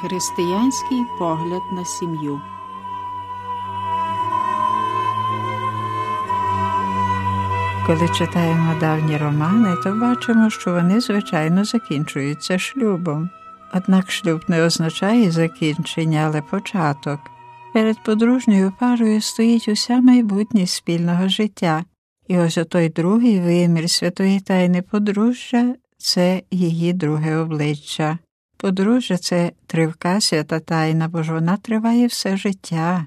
Християнський погляд на сім'ю. Коли читаємо давні романи, то бачимо, що вони, звичайно, закінчуються шлюбом. Однак шлюб не означає закінчення, але початок. Перед подружньою парою стоїть уся майбутність спільного життя, і ось отой другий вимір святої тайни подружжя це її друге обличчя. Подружжя це тривка свята тайна, бо ж вона триває все життя.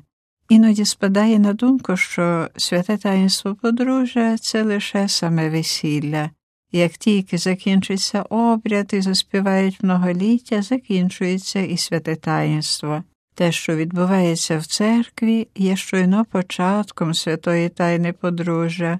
Іноді спадає на думку, що святе таїнство подружжя це лише саме весілля. Як тільки закінчиться обряд і заспівають многоліття, закінчується і святе таїнство. Те, що відбувається в церкві, є щойно початком святої тайни подружжя,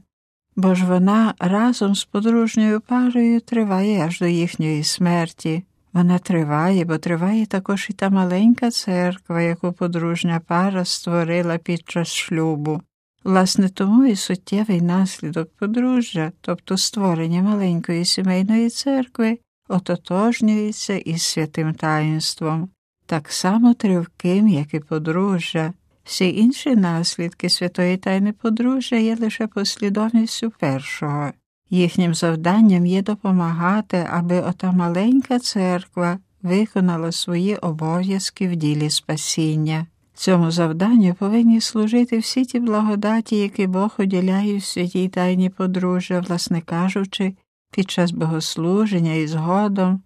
бо ж вона разом з подружньою парою триває аж до їхньої смерті. Вона триває, бо триває також і та маленька церква, яку подружня пара створила під час шлюбу. Власне, тому і суттєвий наслідок подружжя, тобто створення маленької сімейної церкви, ототожнюється із святим таїнством, так само тривким, як і подружжя. Всі інші наслідки святої тайни подружжя є лише послідовністю першого. Їхнім завданням є допомагати, аби ота маленька церква виконала свої обов'язки в ділі спасіння. Цьому завданню повинні служити всі ті благодаті, які Бог уділяє в святій тайні подружжя, власне кажучи, під час богослуження і згодом,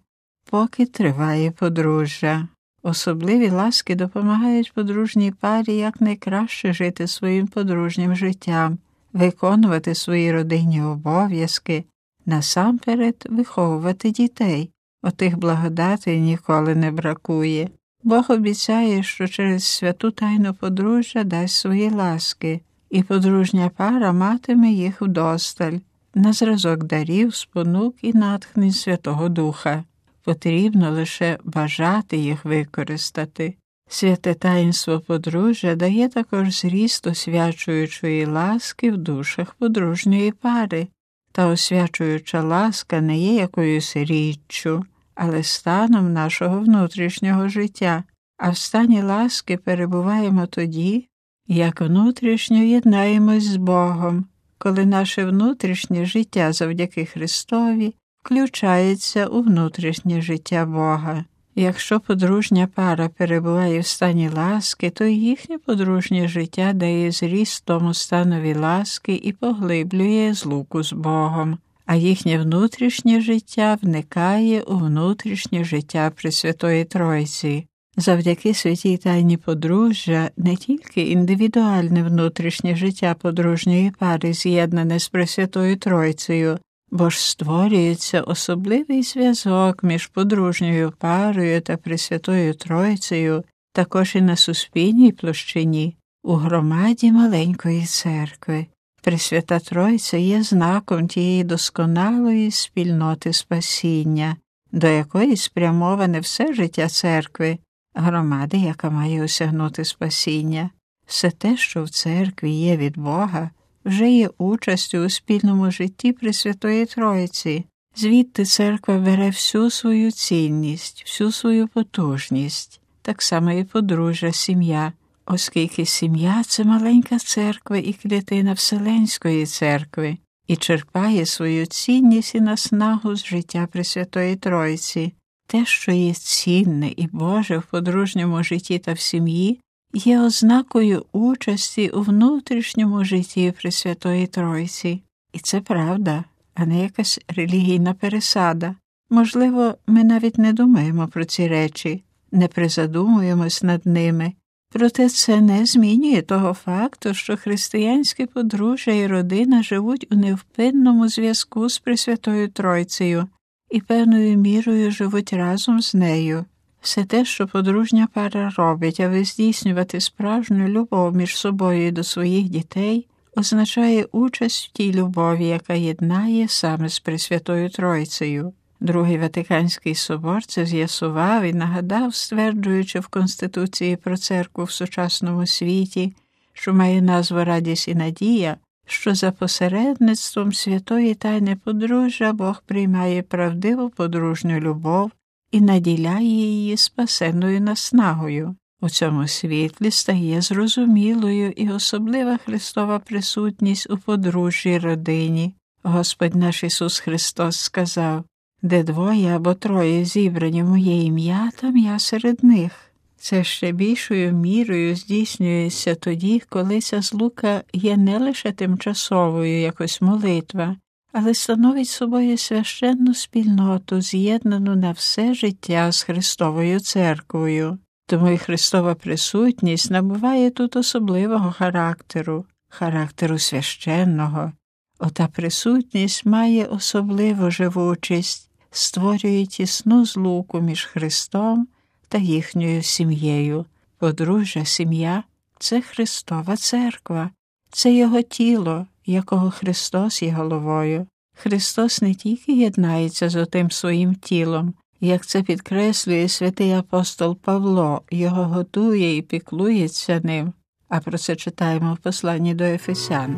поки триває подружжя. Особливі ласки допомагають подружній парі якнайкраще жити своїм подружнім життям виконувати свої родинні обов'язки, насамперед виховувати дітей. Отих благодатей ніколи не бракує. Бог обіцяє, що через святу тайну подружжя дасть свої ласки, і подружня пара матиме їх вдосталь, на зразок дарів, спонук і натхнень Святого Духа. Потрібно лише бажати їх використати. Святе таїнство подружжя дає також зріст освячуючої ласки в душах подружньої пари, та освячуюча ласка не є якоюсь річчю, але станом нашого внутрішнього життя, а в стані ласки перебуваємо тоді, як внутрішньо єднаємось з Богом, коли наше внутрішнє життя завдяки Христові включається у внутрішнє життя Бога. Якщо подружня пара перебуває в стані ласки, то їхнє подружнє життя дає зріст тому станові ласки і поглиблює злуку з Богом, а їхнє внутрішнє життя вникає у внутрішнє життя Пресвятої Тройці. Завдяки святій тайні подружжя не тільки індивідуальне внутрішнє життя подружньої пари з'єднане з Пресвятою Тройцею, бо ж створюється особливий зв'язок між подружньою парою та Пресвятою Тройцею, також і на суспільній площині, у громаді маленької церкви. Пресвята Тройця є знаком тієї досконалої спільноти спасіння, до якої спрямоване все життя церкви, громади, яка має осягнути спасіння. Все те, що в церкві є від Бога, вже є участю у спільному житті Пресвятої Троїці. Звідти церква бере всю свою цінність, всю свою потужність, так само і подружжя, сім'я, оскільки сім'я це маленька церква і клітина Вселенської церкви, і черпає свою цінність і наснагу з життя Пресвятої Тройці. Те, що є цінне і Боже в подружньому житті та в сім'ї, є ознакою участі у внутрішньому житті Пресвятої Тройці. І це правда, а не якась релігійна пересада. Можливо, ми навіть не думаємо про ці речі, не призадумуємось над ними. Проте це не змінює того факту, що християнське подружжя і родина живуть у невпинному зв'язку з Пресвятою Тройцею і певною мірою живуть разом з нею. Все те, що подружня пара робить, аби здійснювати справжню любов між собою і до своїх дітей, означає участь в тій любові, яка єднає саме з Пресвятою Тройцею. Другий Ватиканський собор це з'ясував і нагадав, стверджуючи в Конституції про церкву в сучасному світі, що має назву Радість і Надія, що за посередництвом святої тайни подружжя Бог приймає правдиву подружню любов і наділяє її спасенною наснагою. У цьому світлі стає зрозумілою і особлива Христова присутність у подружжій родині. Господь наш Ісус Христос сказав де двоє або троє зібрані моє ім'я, там я серед них. Це ще більшою мірою здійснюється тоді, коли ця злука є не лише тимчасовою якось молитва, але становить собою священну спільноту, з'єднану на все життя з Христовою церквою. Тому і Христова присутність набуває тут особливого характеру, характеру священного. Ота присутність має особливу живучість, створює тісну злуку між Христом та їхньою сім'єю. Подружжя сім'я це Христова церква, це Його тіло, якого Христос є головою. Христос не тільки єднається з отим своїм тілом, як це підкреслює святий апостол Павло, його готує і піклується ним, а про це читаємо в посланні до Ефесян.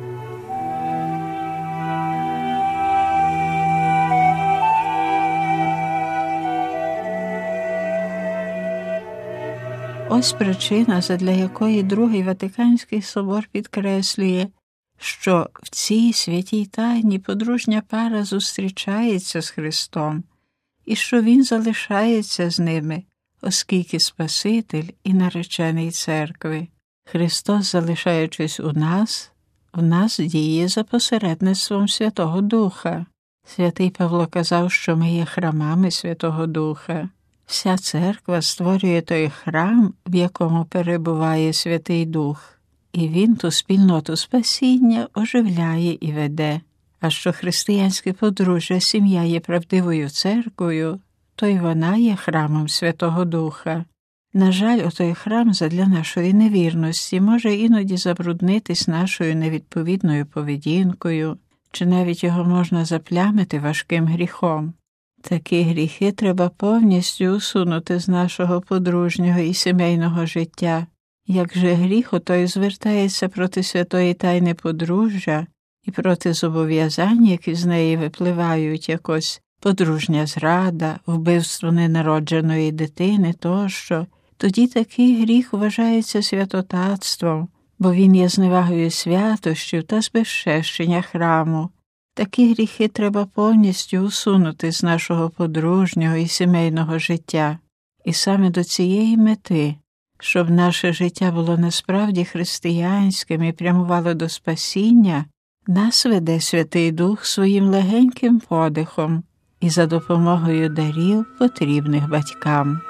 Ось причина, задля якої Другий Ватиканський собор підкреслює, що в цій святій тайні подружня пара зустрічається з Христом і що Він залишається з ними, оскільки Спаситель і наречений церкви. Христос, залишаючись у нас, в нас діє за посередництвом Святого Духа. Святий Павло казав, що ми є храмами Святого Духа. Вся церква створює той храм, в якому перебуває Святий Дух, і він ту спільноту спасіння оживляє і веде. А що християнське подружжя сім'я є правдивою церквою, то й вона є храмом Святого Духа. На жаль, отой храм задля нашої невірності може іноді забруднитись нашою невідповідною поведінкою, чи навіть його можна заплямити важким гріхом. Такі гріхи треба повністю усунути з нашого подружнього і сімейного життя. Як же гріх отой звертається проти святої тайни подружжя і проти зобов'язань, які з неї випливають якось подружня зрада, вбивство ненародженої дитини тощо, тоді такий гріх вважається святотатством, бо він є зневагою святощів та збезчещення храму. Такі гріхи треба повністю усунути з нашого подружнього і сімейного життя, і саме до цієї мети, щоб наше життя було насправді християнським і прямувало до спасіння, нас веде Святий Дух своїм легеньким подихом і за допомогою дарів потрібних батькам.